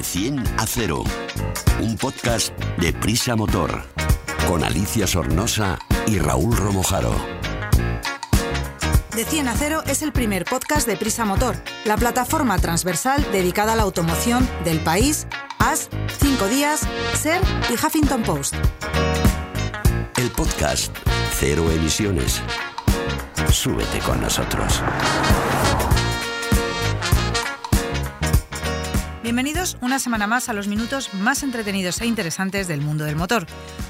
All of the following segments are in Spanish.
De 100 a 0. Un podcast de Prisa Motor. Con Alicia Sornosa y Raúl Romojaro. De 100 a 0 es el primer podcast de Prisa Motor, la plataforma transversal dedicada a la automoción del país, AS, 5 días, SER y Huffington Post. El podcast Cero Emisiones. Súbete con nosotros. Bienvenidos una semana más a los minutos más entretenidos e interesantes del mundo del motor.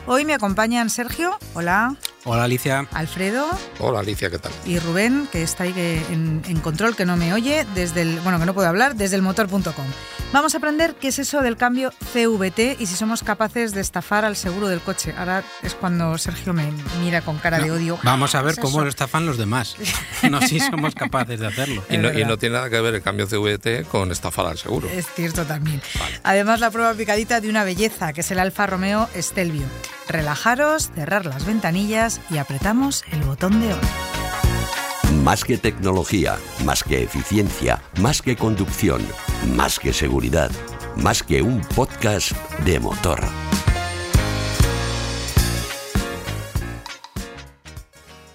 Hoy me acompañan Sergio, hola. Hola Alicia. Alfredo. Hola Alicia, ¿qué tal? Y Rubén, que está ahí en, en, control, que no me oye, desde el, bueno, que no puedo hablar, desde el motor.com. Vamos a aprender qué es eso del cambio CVT y si somos capaces de estafar al seguro del coche. Ahora es cuando Sergio me mira con cara no, de odio. Vamos a ver cómo lo estafan los demás. No si somos capaces de hacerlo. Y no, y no, tiene nada que ver el cambio CVT con estafar al seguro. Es cierto también. Vale. Además, la prueba picadita de una belleza, que es el Alfa Romeo Stelvio. Relajaros, cerrar las ventanillas y apretamos el botón de on. Más que tecnología, más que eficiencia, más que conducción, más que seguridad, más que un podcast de motor.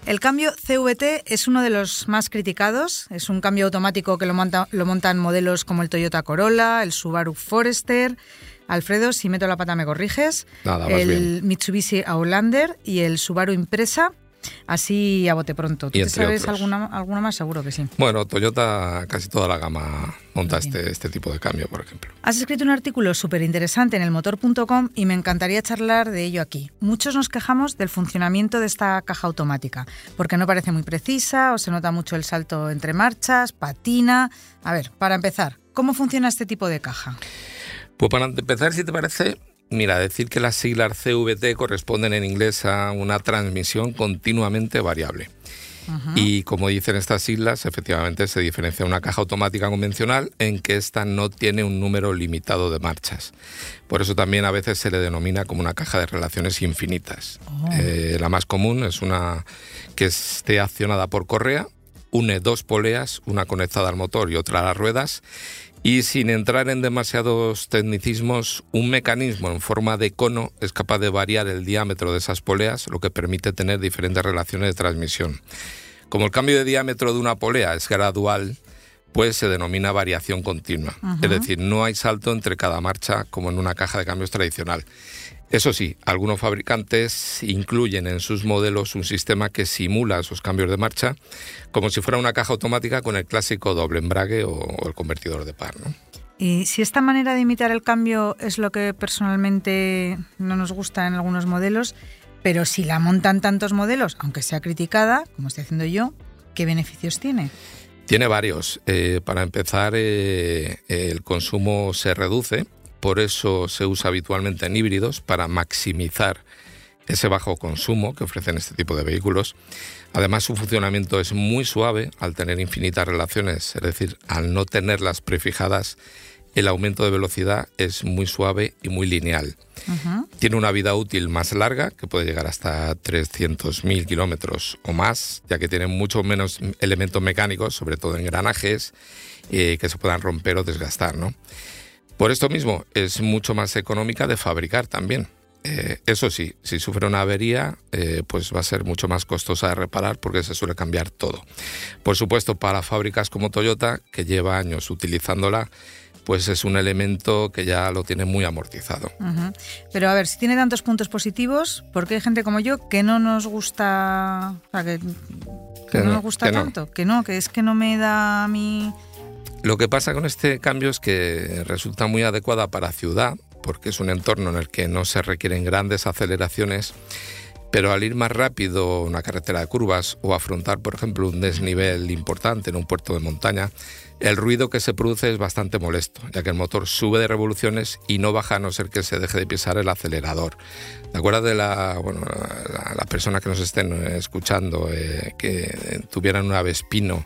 El cambio CVT es uno de los más criticados. Es un cambio automático que lo, monta, lo, montan modelos como el Toyota Corolla, el Subaru Forester. Alfredo, si meto la pata me corriges. Nada, el bien. Mitsubishi Outlander y el Subaru Impresa. Así a bote pronto. ¿Tú te sabes otros. alguna, alguna más? Seguro que sí. Bueno, Toyota, casi toda la gama monta este, este tipo de cambio, por ejemplo. Has escrito un artículo súper interesante en elmotor.com y me encantaría charlar de ello aquí. Muchos nos quejamos del funcionamiento de esta caja automática, porque no parece muy precisa o se nota mucho el salto entre marchas, patina. A ver, para empezar, ¿cómo funciona este tipo de caja? Pues para empezar, si te parece, mira, decir que las siglas CVT corresponden en inglés a una transmisión continuamente variable. Uh -huh. Y como dicen estas siglas, efectivamente se diferencia una caja automática convencional en que esta no tiene un número limitado de marchas. Por eso también a veces se le denomina como una caja de relaciones infinitas. Oh. Eh, la más común es una que esté accionada por correa, une dos poleas, una conectada al motor y otra a las ruedas, y sin entrar en demasiados tecnicismos, un mecanismo en forma de cono es capaz de variar el diámetro de esas poleas, lo que permite tener diferentes relaciones de transmisión. Como el cambio de diámetro de una polea es gradual, pues se denomina variación continua. Uh -huh. Es decir, no hay salto entre cada marcha como en una caja de cambios tradicional. Eso sí, algunos fabricantes incluyen en sus modelos un sistema que simula esos cambios de marcha como si fuera una caja automática con el clásico doble embrague o, o el convertidor de par. ¿no? Y si esta manera de imitar el cambio es lo que personalmente no nos gusta en algunos modelos, pero si la montan tantos modelos, aunque sea criticada, como estoy haciendo yo, ¿qué beneficios tiene? Tiene varios. Eh, para empezar, eh, el consumo se reduce por eso se usa habitualmente en híbridos para maximizar ese bajo consumo que ofrecen este tipo de vehículos. Además, su funcionamiento es muy suave al tener infinitas relaciones, es decir, al no tenerlas prefijadas, el aumento de velocidad es muy suave y muy lineal. Uh -huh. Tiene una vida útil más larga, que puede llegar hasta 300.000 kilómetros o más, ya que tiene mucho menos elementos mecánicos, sobre todo engranajes, eh, que se puedan romper o desgastar, ¿no? Por esto mismo, es mucho más económica de fabricar también. Eh, eso sí, si sufre una avería, eh, pues va a ser mucho más costosa de reparar porque se suele cambiar todo. Por supuesto, para fábricas como Toyota, que lleva años utilizándola, pues es un elemento que ya lo tiene muy amortizado. Uh -huh. Pero a ver, si tiene tantos puntos positivos, ¿por qué hay gente como yo que no nos gusta, o sea, que, que, que no, no, nos gusta que tanto? No. Que no, que es que no me da a mí... Lo que pasa con este cambio es que resulta muy adecuada para ciudad, porque es un entorno en el que no se requieren grandes aceleraciones, pero al ir más rápido una carretera de curvas o afrontar, por ejemplo, un desnivel importante en un puerto de montaña, el ruido que se produce es bastante molesto, ya que el motor sube de revoluciones y no baja a no ser que se deje de pisar el acelerador. ¿Te acuerdas de la, bueno, persona que nos estén escuchando eh, que tuvieran una Vespino?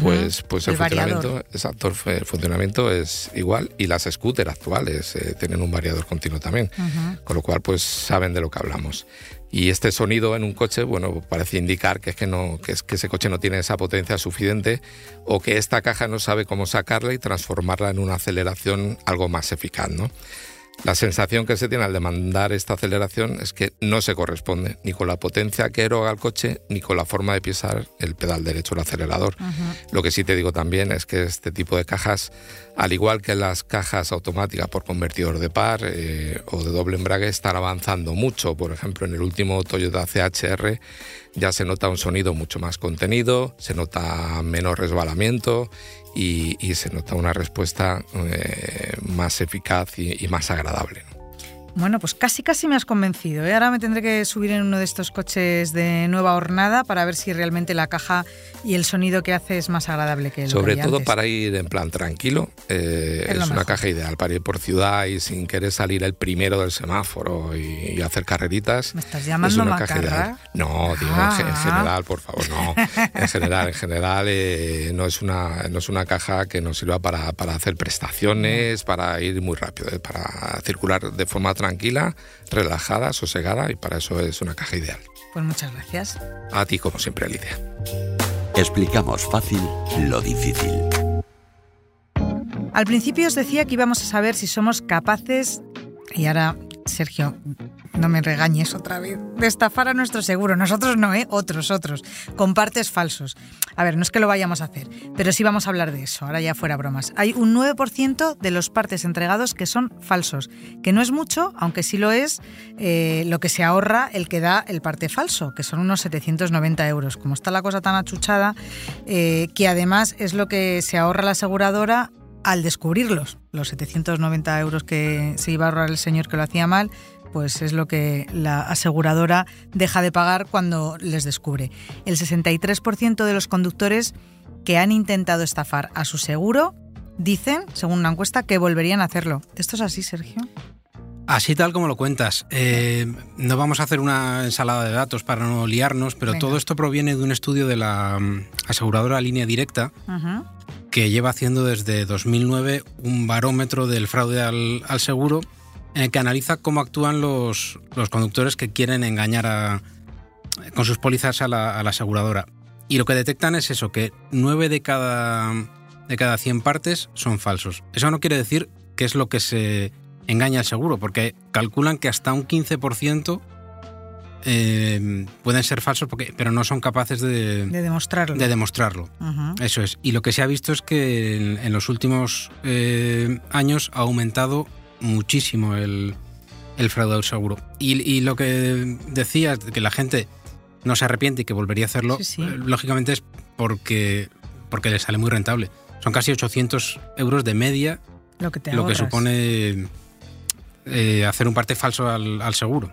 Pues, pues el, El funcionamiento, exacto, el funcionamiento es igual y las scooters actuales eh, tienen un variador continuo también, con lo cual pues saben de lo que hablamos. Y este sonido en un coche, bueno, parece indicar que es que, no, que, es que ese coche no tiene esa potencia suficiente o que esta caja no sabe cómo sacarla y transformarla en una aceleración algo más eficaz, ¿no? La sensación que se tiene al demandar esta aceleración es que no se corresponde ni con la potencia que eroga el coche ni con la forma de pisar el pedal derecho del acelerador. Lo que sí te digo también es que este tipo de cajas, al igual que las cajas automáticas por convertidor de par eh, o de doble embrague, están avanzando mucho. Por ejemplo, en el último Toyota CHR ya se nota un sonido mucho más contenido, se nota menos resbalamiento y, se nota una respuesta eh, más eficaz y, más agradable. Bueno, pues casi casi me has convencido. ¿eh? Ahora me tendré que subir en uno de estos coches de nueva hornada para ver si realmente la caja y el sonido que hace es más agradable que el Sobre todo para ir en plan tranquilo. Eh, es, una caja ideal para ir por ciudad y sin querer salir el primero del semáforo y, hacer carreritas. ¿Me estás llamando macarra? No, digo en, ah. general, por favor, no. En general, en general eh, no, es una, no es una caja que nos sirva para, para hacer prestaciones, para ir muy rápido, para circular de forma tranquila tranquila, relajada, sosegada y para eso es una caja ideal. Pues muchas gracias. A ti como siempre, Alicia. Explicamos fácil lo difícil. Al principio os decía que íbamos a saber si somos capaces, y ahora Sergio, no me regañes otra vez, de estafar a nuestro seguro. Nosotros no, ¿eh? Otros, otros. Con partes falsos. A ver, no es que lo vayamos a hacer, pero sí vamos a hablar de eso, ahora ya fuera bromas. Hay un 9% de los partes entregados que son falsos, que no es mucho, aunque sí lo es, eh, lo que se ahorra el que da el parte falso, que son unos 790 euros. Como está la cosa tan achuchada, eh, que además es lo que se ahorra la aseguradora al descubrirlos. Los 790 euros que se iba a ahorrar el señor que lo hacía mal, pues es lo que la aseguradora deja de pagar cuando les descubre. El 63% de los conductores que han intentado estafar a su seguro dicen, según una encuesta, que volverían a hacerlo. ¿Esto es así, Sergio? Así tal como lo cuentas. Eh, no vamos a hacer una ensalada de datos para no liarnos, pero todo esto proviene de un estudio de la mm, aseguradora Línea Directa, que lleva haciendo desde 2009 un barómetro del fraude al, seguro en el que analiza cómo actúan los, conductores que quieren engañar con sus pólizas a la, aseguradora. Y lo que detectan es eso, que 9 de cada, de cada 100 partes son falsos. Eso no quiere decir que es lo que se engaña al seguro, porque calculan que hasta un 15% eh, pueden ser falsos, porque, pero no son capaces de, demostrarlo. De demostrarlo. Eso es. Y lo que se ha visto es que en, los últimos eh, años ha aumentado muchísimo el, el fraude al seguro. Y, lo que decías, que la gente no se arrepiente y que volvería a hacerlo, eh, lógicamente es porque, porque le sale muy rentable. Son casi 800 euros de media lo que, te lo que supone hacer un parte falso al, al seguro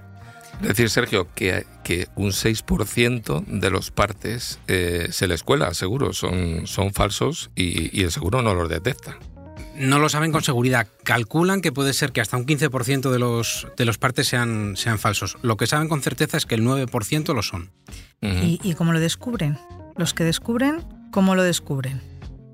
decir, Sergio, que, que un 6% de los partes eh, se les cuela seguro, son, son falsos y, el seguro no los detecta. No lo saben con seguridad. Calculan que puede ser que hasta un 15% de los, de los partes sean, sean falsos. Lo que saben con certeza es que el 9% lo son. ¿Y, cómo lo descubren? Los que descubren, ¿cómo lo descubren?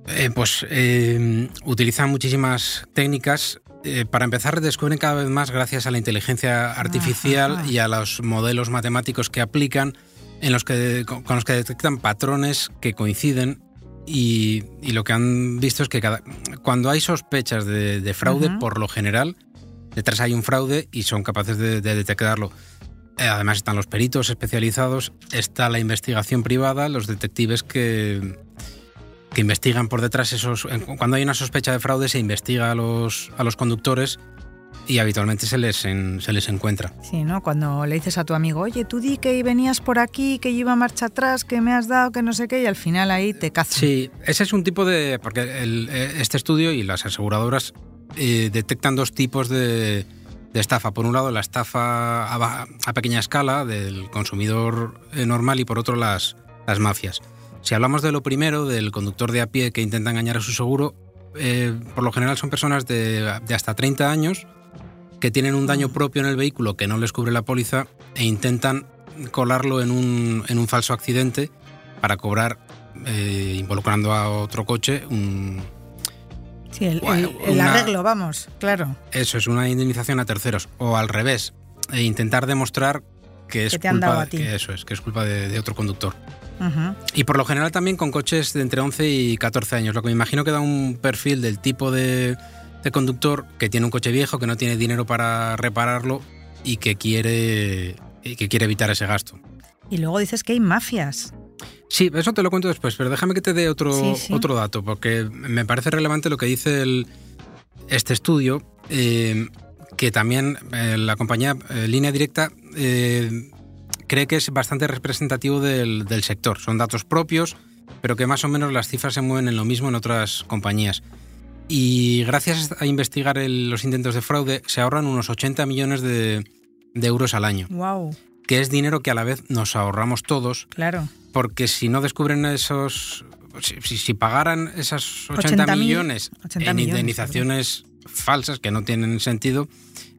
Eh, pues eh, utilizan muchísimas técnicas eh, para empezar, descubren cada vez más gracias a la inteligencia artificial y a los modelos matemáticos que aplican, en los que, con los que detectan patrones que coinciden y, lo que han visto es que cada, cuando hay sospechas de, fraude, por lo general, detrás hay un fraude y son capaces de, detectarlo. Eh, además están los peritos especializados, está la investigación privada, los detectives que, que investigan por detrás esos. Cuando hay una sospecha de fraude, se investiga a los, a los conductores y habitualmente se les, se les encuentra. Sí, ¿no? Cuando le dices a tu amigo, oye, tú di que venías por aquí, que yo iba marcha atrás, que me has dado, que no sé qué, y al final ahí te cazan. Sí, ese es un tipo de. Porque eh, este estudio y las aseguradoras eh, detectan dos tipos de, de, estafa. Por un lado, la estafa a, a pequeña escala del consumidor eh, normal y por otro, las, las mafias. Si hablamos de lo primero, del conductor de a pie que intenta engañar a su seguro, eh, por lo general son personas de, hasta 30 años que tienen un daño propio en el vehículo que no les cubre la póliza e intentan colarlo en un, en un falso accidente para cobrar, eh, involucrando a otro coche, un... Sí, el, arreglo, vamos, claro. Eso es una indemnización a terceros. O al revés, e intentar demostrar que es Que culpa que eso es, que es culpa de, de otro conductor. Y por lo general también con coches de entre 11 y 14 años, lo que me imagino que da un perfil del tipo de, de conductor que tiene un coche viejo, que no tiene dinero para repararlo y que quiere, y que quiere evitar ese gasto. Y luego dices que hay mafias. Sí, eso te lo cuento después, pero déjame que te dé otro, Sí, sí. otro dato, porque me parece relevante lo que dice el- este estudio, eh, que también eh, la compañía eh, Línea Directa cree que es bastante representativo del, del sector. Son datos propios, pero que más o menos las cifras se mueven en lo mismo en otras compañías. Y gracias a investigar el- los intentos de fraude, se ahorran unos 80 millones de, de euros al año, Wow, que es dinero que a la vez nos ahorramos todos claro. porque si no descubren esos. Si, pagaran esos 80, 80 mil- millones 80 en millones, indemnizaciones falsas que no tienen sentido,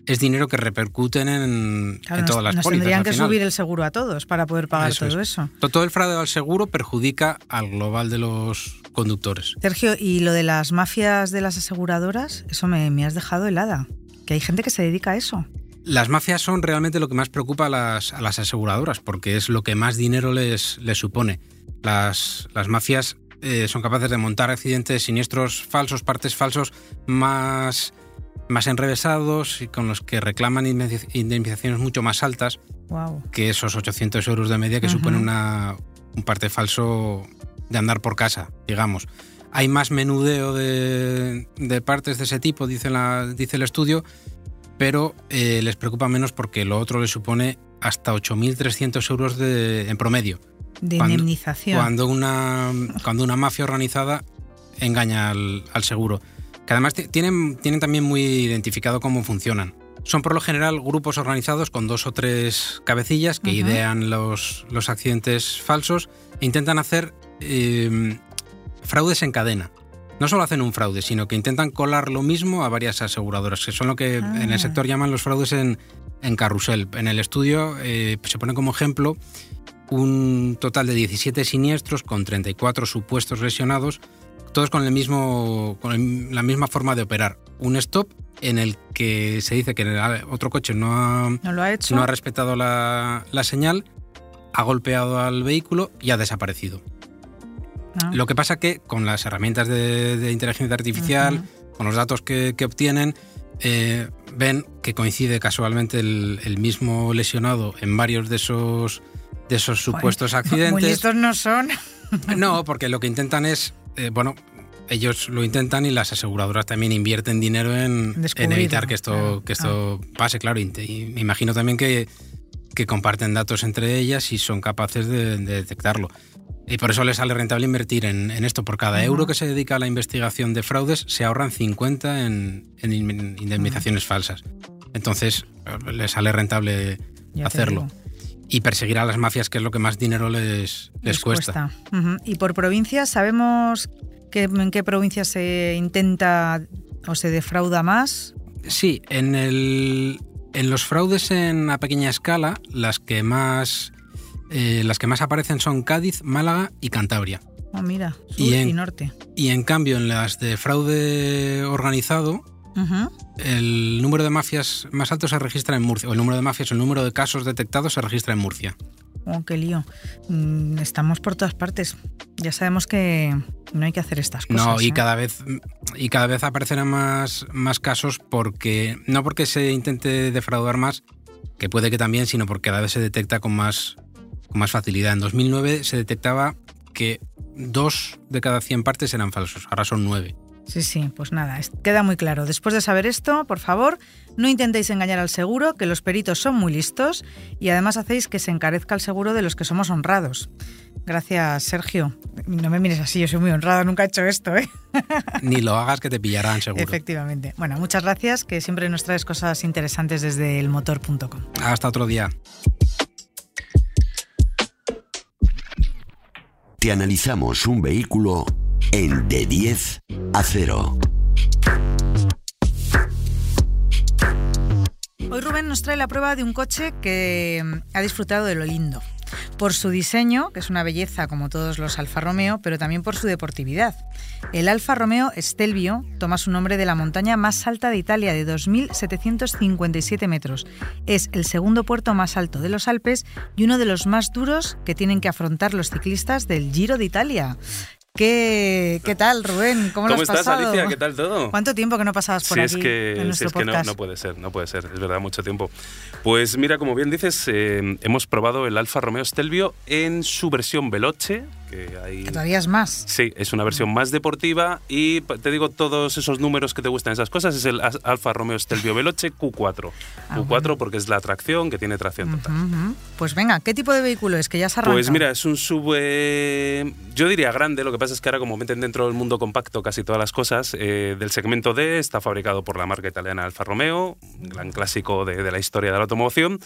es dinero que repercuten en, Claro, en nos, todas las nos pólizas. tendrían que subir el seguro a todos para poder pagar Eso todo es. eso. To- Todo el fraude al seguro perjudica al global de los conductores. Sergio, y lo de las mafias de las aseguradoras, eso me, me has dejado helada. Que hay gente que se dedica a eso. Las mafias son realmente lo que más preocupa a las, a las aseguradoras, porque es lo que más dinero les, les supone. Las, las mafias eh, son capaces de montar accidentes siniestros falsos, partes falsos más, más enrevesados y con los que reclaman indemniz- indemnizaciones mucho más altas Wow. que esos 800 euros de media que Ujú. supone una, un parte falso de andar por casa, digamos. Hay más menudeo de, de partes de ese tipo, dice, la, dice el estudio, pero eh, les preocupa menos porque lo otro les supone hasta 8.300 euros de, en promedio. De Cuando- indemnización. Cuando una, cuando una mafia organizada engaña al, al seguro. Que además ti- tienen, tienen también muy identificado cómo funcionan. Son por lo general grupos organizados con dos o tres cabecillas que idean los, los accidentes falsos e intentan hacer eh, fraudes en cadena. No solo hacen un fraude, sino que intentan colar lo mismo a varias aseguradoras, que son lo que en Ah. el sector llaman los fraudes en, en carrusel. En el estudio eh, se pone como ejemplo un total de 17 siniestros con 34 supuestos lesionados, todos con, el mismo, con el- la misma forma de operar. Un stop en el que se dice que otro coche no ha, ¿No lo ha hecho? no ha respetado la, la señal, ha golpeado al vehículo y ha desaparecido. Ah. Lo que pasa que con las herramientas de, de inteligencia artificial, con los datos que, que obtienen, eh, ven que coincide casualmente el, el mismo lesionado en varios de esos, de esos supuestos Muy accidentes. listos no son. No, porque lo que intentan es, eh, bueno, ellos lo intentan y las aseguradoras también invierten dinero en, evitar que esto, claro. que esto pase, claro. Y, me imagino también que, que comparten datos entre ellas y son capaces de, de detectarlo. Y por eso les sale rentable invertir en, en esto. Por cada euro que se dedica a la investigación de fraudes, se ahorran 50 en, en in- indemnizaciones falsas. Entonces, les sale rentable Ya hacerlo. digo. Y perseguir a las mafias, que es lo que más dinero les, les, cuesta. Y por provincias, ¿sabemos que, en qué provincia se intenta o se defrauda más? Sí, en, el, en los fraudes en a pequeña escala, las que más eh, las que más aparecen son Cádiz, Málaga y Cantabria. Oh, mira, sur Y norte. Y en cambio, en las de fraude organizado, El número de mafias más alto se registra en Murcia. O el número de mafias, el número de casos detectados se registra en Murcia. Oh, qué lío. Mm, Estamos por todas partes. Ya sabemos que no hay que hacer estas cosas. No, y ¿eh? cada vez y cada vez aparecerán más, más casos porque no porque se intente defraudar más, que puede que también, sino porque cada vez se detecta con más con más facilidad. En 2009 se detectaba que dos de cada 100 partes eran falsos, ahora son nueve. Sí, sí, pues nada, queda muy claro. Después de saber esto, por favor, no intentéis engañar al seguro, que los peritos son muy listos y además hacéis que se encarezca el seguro de los que somos honrados. Gracias, Sergio. No me mires así, yo soy muy honrado, nunca he hecho esto, ¿eh? Ni lo hagas que te pillarán seguro. Efectivamente. Bueno, muchas gracias, que siempre nos traes cosas interesantes desde elmotor.com. Hasta otro día. Te analizamos un vehículo en de 10 a 0. Hoy Rubén nos trae la prueba de un coche que mm, ha disfrutado de lo lindo. Por su diseño, que es una belleza como todos los Alfa Romeo, pero también por su deportividad. El Alfa Romeo Stelvio toma su nombre de la montaña más alta de Italia, de 2.757 metros. Es el segundo puerto más alto de los Alpes y uno de los más duros que tienen que afrontar los ciclistas del Giro de Italia. ¿Qué, ¿Qué tal, Rubén? ¿Cómo, lo has estás, pasado? Alicia? ¿Qué tal todo? ¿Cuánto tiempo que no pasabas por si aquí es que, en nuestro si es que no, no puede ser, no puede ser, es verdad, mucho tiempo. Pues mira, como bien dices, eh, hemos probado el Alfa Romeo Stelvio en su versión Veloce, que hay... Que todavía es más. Sí, es una versión más deportiva y te digo todos esos números que te gustan, esas cosas, es el Alfa Romeo Stelvio Veloce Q4. Ah, Q4 bueno. porque es la tracción que tiene tracción total. Ujú, ujú. Pues venga, ¿qué tipo de vehículo es? Que ya se arranca. Pues mira, es un sub, eh, yo diría grande, lo que pasa es que ahora como meten dentro del mundo compacto casi todas las cosas, eh, del segmento D está fabricado por la marca italiana Alfa Romeo, un gran clásico de, de la historia de la automoción.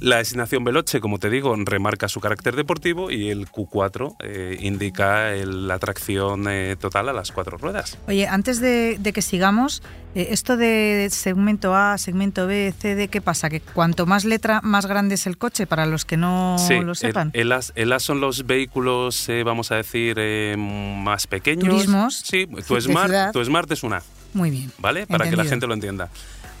La designación Veloce, como te digo, remarca su carácter deportivo y el Q4 eh, indica el- la tracción eh, total a las cuatro ruedas. Oye, antes de, de que sigamos, eh, esto de segmento A, segmento B, C, D, ¿qué pasa? Que cuanto más letra, más grande es el coche, para los que no Sí, lo sepan. El, A, el A son los vehículos, eh, vamos a decir, eh, más pequeños. Turismos, Sí, tu. Smart, tu Smart es una. Muy bien. ¿vale? Para que la gente lo entienda.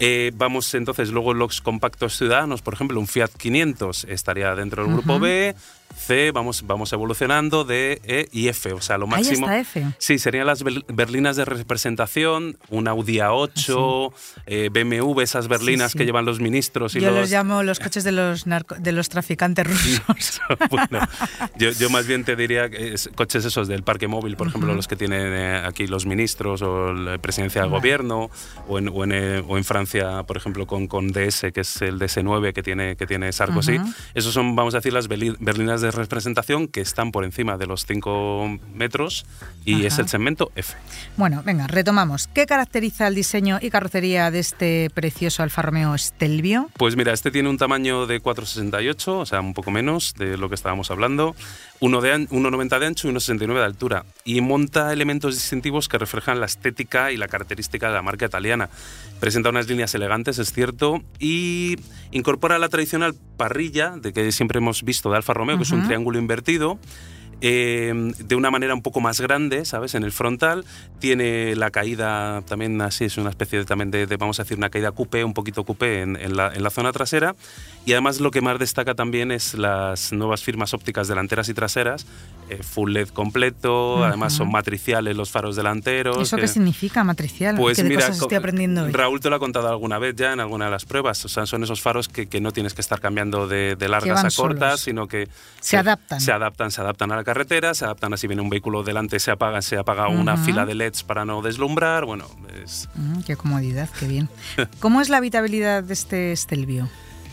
Eh, vamos entonces, luego los compactos ciudadanos, por ejemplo, un Fiat 500 estaría dentro del grupo B, C, vamos, vamos evolucionando, D, E y F, o sea, lo Ahí máximo. está F. Sí, serían las ber- berlinas de representación, un Audi A8, eh, BMW, esas berlinas sí. que llevan los ministros y Yo los... los llamo los coches de los, narco- de los traficantes rusos. Bueno, yo, yo más bien te diría que es coches esos del parque móvil, por ejemplo, los que tienen eh, aquí los ministros o la presidencia del gobierno, o en, o, en, eh, o en Francia, por ejemplo, con, con DS, que es el DS9 que tiene, que tiene Sarkozy. Ujú. Esos son, vamos a decir, las berli- berlinas de representación que están por encima de los 5 metros y es Ajá. el segmento F. Bueno, venga, retomamos. ¿Qué caracteriza el diseño y carrocería de este precioso Alfa Romeo Stelvio? Pues mira, este tiene un tamaño de 4,68, o sea, un poco menos de lo que estábamos hablando, uno de an- 1,90 de ancho y 1,69 de altura, y monta elementos distintivos que reflejan la estética y la característica de la marca italiana. Presenta unas líneas elegantes, es cierto, y incorpora la tradicional parrilla de que siempre hemos visto de Alfa Romeo, es un triángulo invertido, eh, de una manera un poco más grande, ¿sabes? En el frontal. Tiene la caída también así, es una especie de, también de, de, vamos a decir, una caída coupé, un poquito coupé en, en, la, en la zona trasera. Y además lo que más destaca también es las nuevas firmas ópticas delanteras y traseras, eh, full LED completo, Ujú. además son matriciales los faros delanteros. ¿Eso que- qué significa, matricial? pues ¿Qué de mira, cosas estoy aprendiendo hoy? Raúl te lo ha contado alguna vez ya en alguna de las pruebas. O sea, son esos faros que, que no tienes que estar cambiando de, de largas a cortas, solos. sino que Se adaptan. Se adaptan, se adaptan a la carretera, se adaptan a si viene un vehículo delante, se apaga, se apaga una Ujú. fila de LEDs para no deslumbrar. Bueno, es, Mm, qué comodidad, qué bien. ¿Cómo es la habitabilidad de este Stelvio?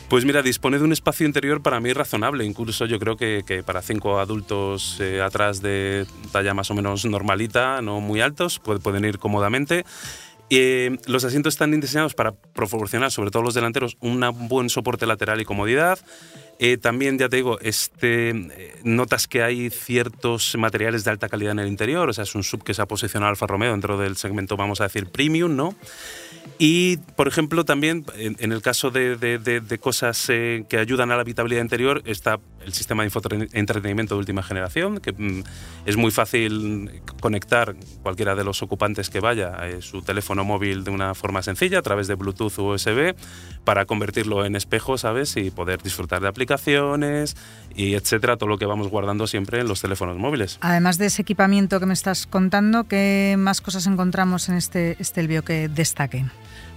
Pues mira, dispone de un espacio interior para mí razonable. Incluso yo creo que, que para cinco adultos eh, atrás de talla más o menos normalita, no muy altos, puede- pueden ir cómodamente. Eh, los asientos están diseñados para proporcionar, sobre todo los delanteros, un buen soporte lateral y comodidad. Eh, también, ya te digo, este, eh, notas que hay ciertos materiales de alta calidad en el interior. O sea, es un sub que se ha posicionado Alfa Romeo dentro del segmento, vamos a decir, premium, ¿no? Y, por ejemplo, también en, el caso de, de- de- de cosas eh, que ayudan a la habitabilidad interior, está el sistema de infoentretenimiento de última generación, que mm, es muy fácil conectar cualquiera de los ocupantes que vaya a su teléfono móvil de una forma sencilla a través de Bluetooth o USB para convertirlo en espejo, ¿sabes? Y poder disfrutar de aplicaciones y etcétera, todo lo que vamos guardando siempre en los teléfonos móviles. Además de ese equipamiento que me estás contando, ¿qué más cosas encontramos en este Stelvio que destaquen?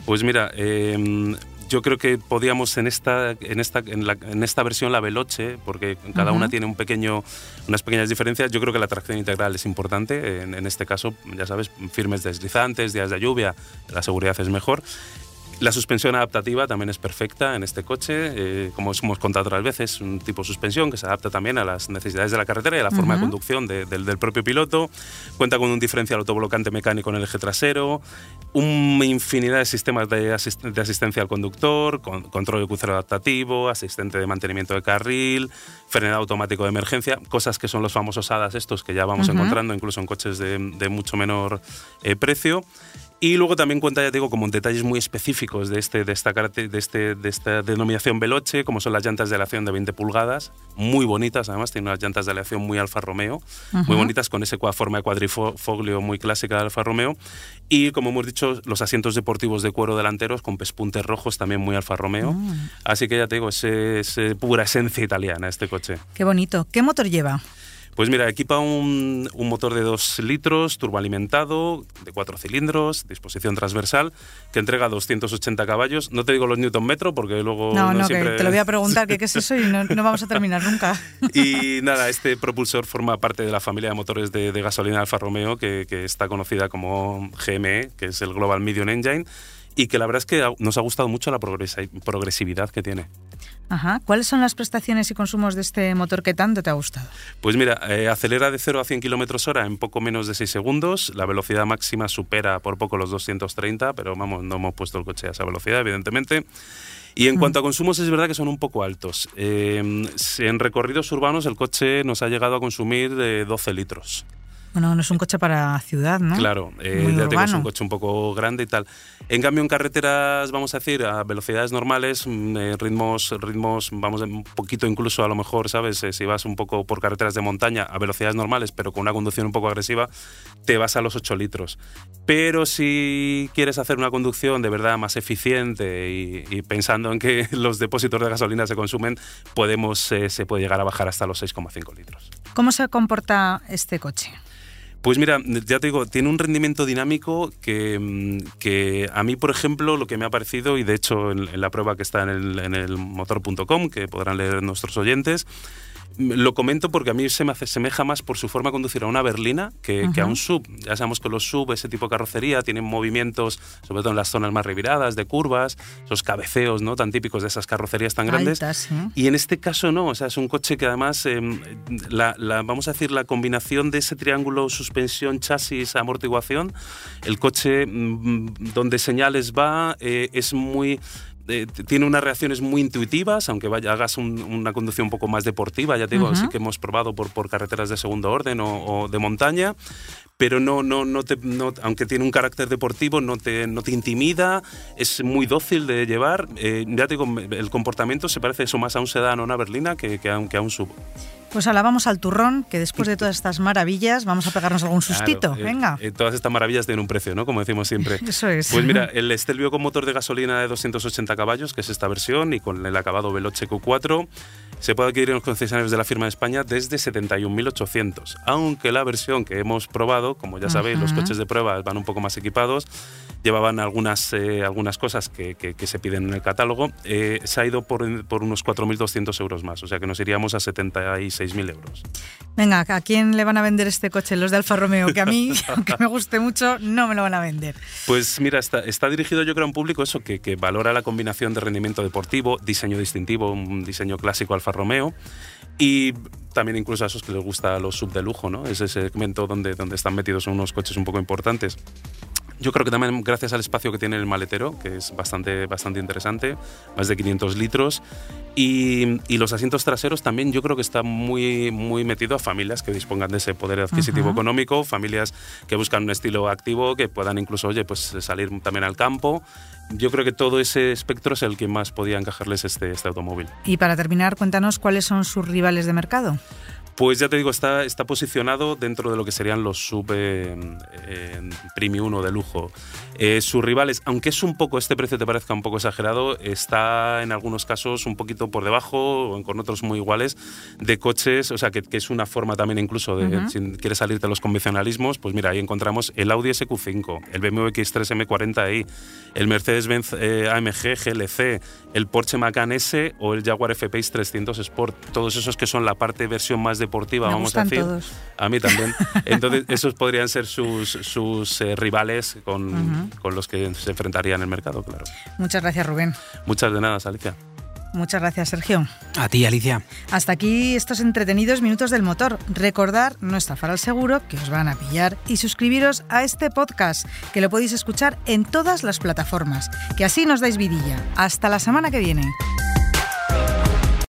Pues mira, eh, yo creo que podíamos en esta, en esta, en, la- en esta versión la Veloce, porque cada una tiene un pequeño, unas pequeñas diferencias. Yo creo que la tracción integral es importante. En, en este caso, ya sabes, firmes deslizantes, días de lluvia, la seguridad es mejor. La suspensión adaptativa también es perfecta en este coche, eh, como os hemos contado otras veces, un tipo de suspensión que se adapta también a las necesidades de la carretera y a la forma de conducción de- del, del propio piloto. Cuenta con un diferencial autoblocante mecánico en el eje trasero, una infinidad de sistemas de, asist- de asistencia al conductor, con, control de crucero adaptativo, asistente de mantenimiento de carril, frenado automático de emergencia, cosas que son los famosos HADAS estos que ya vamos encontrando incluso en coches de, de mucho menor eh, precio. Y luego también cuenta, ya digo, como detalles muy específicos de, este, de, esta, de, este, de esta denominación Veloce, como son las llantas de aleación de 20 pulgadas, muy bonitas, además, tiene unas llantas de aleación muy Alfa Romeo, muy bonitas, con esa forma de cuadrifoglio muy clásica de Alfa Romeo. Y como hemos dicho, los asientos deportivos de cuero delanteros con pespuntes rojos, también muy Alfa Romeo. Mm. Así que ya te digo, es, es pura esencia italiana este coche. Qué bonito. ¿Qué motor lleva? Pues mira, equipa un, motor de 2 litros, turboalimentado, de 4 cilindros, disposición transversal, que entrega 280 caballos. No te digo los newton metro porque luego... No, no, que te lo voy a preguntar, ¿qué, es eso? Y no, vamos a terminar nunca. Y nada, este propulsor forma parte de la familia de motores de, gasolina Alfa Romeo, que, que está conocida como GME, que es el Global Medium Engine y que la verdad es que nos ha gustado mucho la progresividad que tiene. Ajá. ¿Cuáles son las prestaciones y consumos de este motor que tanto te ha gustado? Pues mira, eh, acelera de 0 a 100 km hora en poco menos de 6 segundos. La velocidad máxima supera por poco los 230, pero vamos, no hemos puesto el coche a esa velocidad, evidentemente. Y en cuanto a consumos, es verdad que son un poco altos. Eh, en recorridos urbanos, el coche nos ha llegado a consumir de 12 litros. Bueno, no es un coche para ciudad, ¿no? Claro, eh, ya tengo un coche un poco grande y tal. En cambio, en carreteras, vamos a decir, a velocidades normales, mm, eh, ritmos, ritmos, vamos, un poquito incluso a lo mejor, ¿sabes? Eh, si vas un poco por carreteras de montaña a velocidades normales, pero con una conducción un poco agresiva, te vas a los 8 litros. Pero si quieres hacer una conducción de verdad más eficiente y, pensando en que los depósitos de gasolina se consumen, podemos, se puede llegar a bajar hasta los 6,5 litros. ¿Cómo se comporta este coche? Pues mira, ya te digo, tiene un rendimiento dinámico que, mm, que, a mí, por ejemplo, lo que me ha parecido, y de hecho en, la prueba que está en el, en el motor.com, que podrán leer nuestros oyentes, lo comento porque a mí se me asemeja más por su forma de conducir a una berlina que, a un sub. Ya sabemos que los sub, ese tipo de carrocería, tienen movimientos, sobre todo en las zonas más reviradas, de curvas, esos cabeceos ¿no? tan típicos de esas carrocerías tan grandes. Y en este caso no, o sea, es un coche que además, em, la, vamos a decir, la combinación de ese triángulo suspensión, chasis, amortiguación, el coche mm, donde señales va eh, es muy eh, tiene unas reacciones muy intuitivas, aunque vaya, hagas una conducción un poco más deportiva, ya te digo, así que hemos probado por, por carreteras de segundo orden o, de montaña, pero no, no, no te, aunque tiene un carácter deportivo, no te, no te intimida, es muy dócil de llevar. Eh, ya te digo, el comportamiento se parece eso más a un sedán o una berlina que, que, a, que a un sub. Pues ahora vamos al turrón, que después de todas estas maravillas vamos a pegarnos algún sustito. Eh, Venga. Eh, todas estas maravillas tienen un precio, ¿no? Como decimos siempre. Eso es. Pues mira, el Stelvio con motor de gasolina de 280 caballos, que es esta versión, y con el acabado Veloce Q4, se puede adquirir en los concesionarios de la firma de España desde 71.800. Aunque la versión que hemos probado, como ya sabéis, los coches de prueba van un poco más equipados, llevaban algunas, eh, algunas cosas que, que, se piden en el catálogo, se ha ido por, por unos 4.200 euros más. O sea que nos iríamos a 76 6.000 euros. Venga, ¿a quién le van a vender este coche? Los de Alfa Romeo, que a mí, aunque me guste mucho, no me lo van a vender. Pues mira, está, está dirigido yo creo a un público eso, que, que valora la combinación de rendimiento deportivo, diseño distintivo, un diseño clásico Alfa Romeo y también incluso a esos que les gusta los sub de lujo, ¿no? Ese segmento donde, donde están metidos unos coches un poco importantes. Yo creo que también gracias al espacio que tiene el maletero, que es bastante, bastante interesante, más de 500 litros, y, y, los asientos traseros también yo creo que está muy, muy metido a familias que dispongan de ese poder adquisitivo económico, familias que buscan un estilo activo, que puedan incluso, oye, pues salir también al campo. Yo creo que todo ese espectro es el que más podía encajarles este, este automóvil. Y para terminar, cuéntanos cuáles son sus rivales de mercado. Pues ya te digo, está, está posicionado dentro de lo que serían los sub eh, premium o de lujo. Eh, sus rivales, aunque es un poco, este precio te parezca un poco exagerado, está en algunos casos un poquito por debajo o con otros muy iguales de coches, o sea, que, es una forma también incluso de, si quieres salirte de los convencionalismos, pues mira, ahí encontramos el Audi SQ5, el BMW X3 M40i, el Mercedes-Benz eh, AMG GLC, el Porsche Macan S o el Jaguar F-Pace 300 Sport, todos esos que son la parte versión más deportiva, vamos a decir. Todos. A mí también. Entonces, esos podrían ser sus, sus eh, rivales con, con, los que se enfrentarían en el mercado, claro. Muchas gracias, Rubén. Muchas de nada, Alicia. Muchas gracias, Sergio. A ti, Alicia. Hasta aquí estos entretenidos minutos del motor. Recordar no estafar al seguro, que os van a pillar, y suscribiros a este podcast, que lo podéis escuchar en todas las plataformas. Que así nos dais vidilla. Hasta la semana que viene.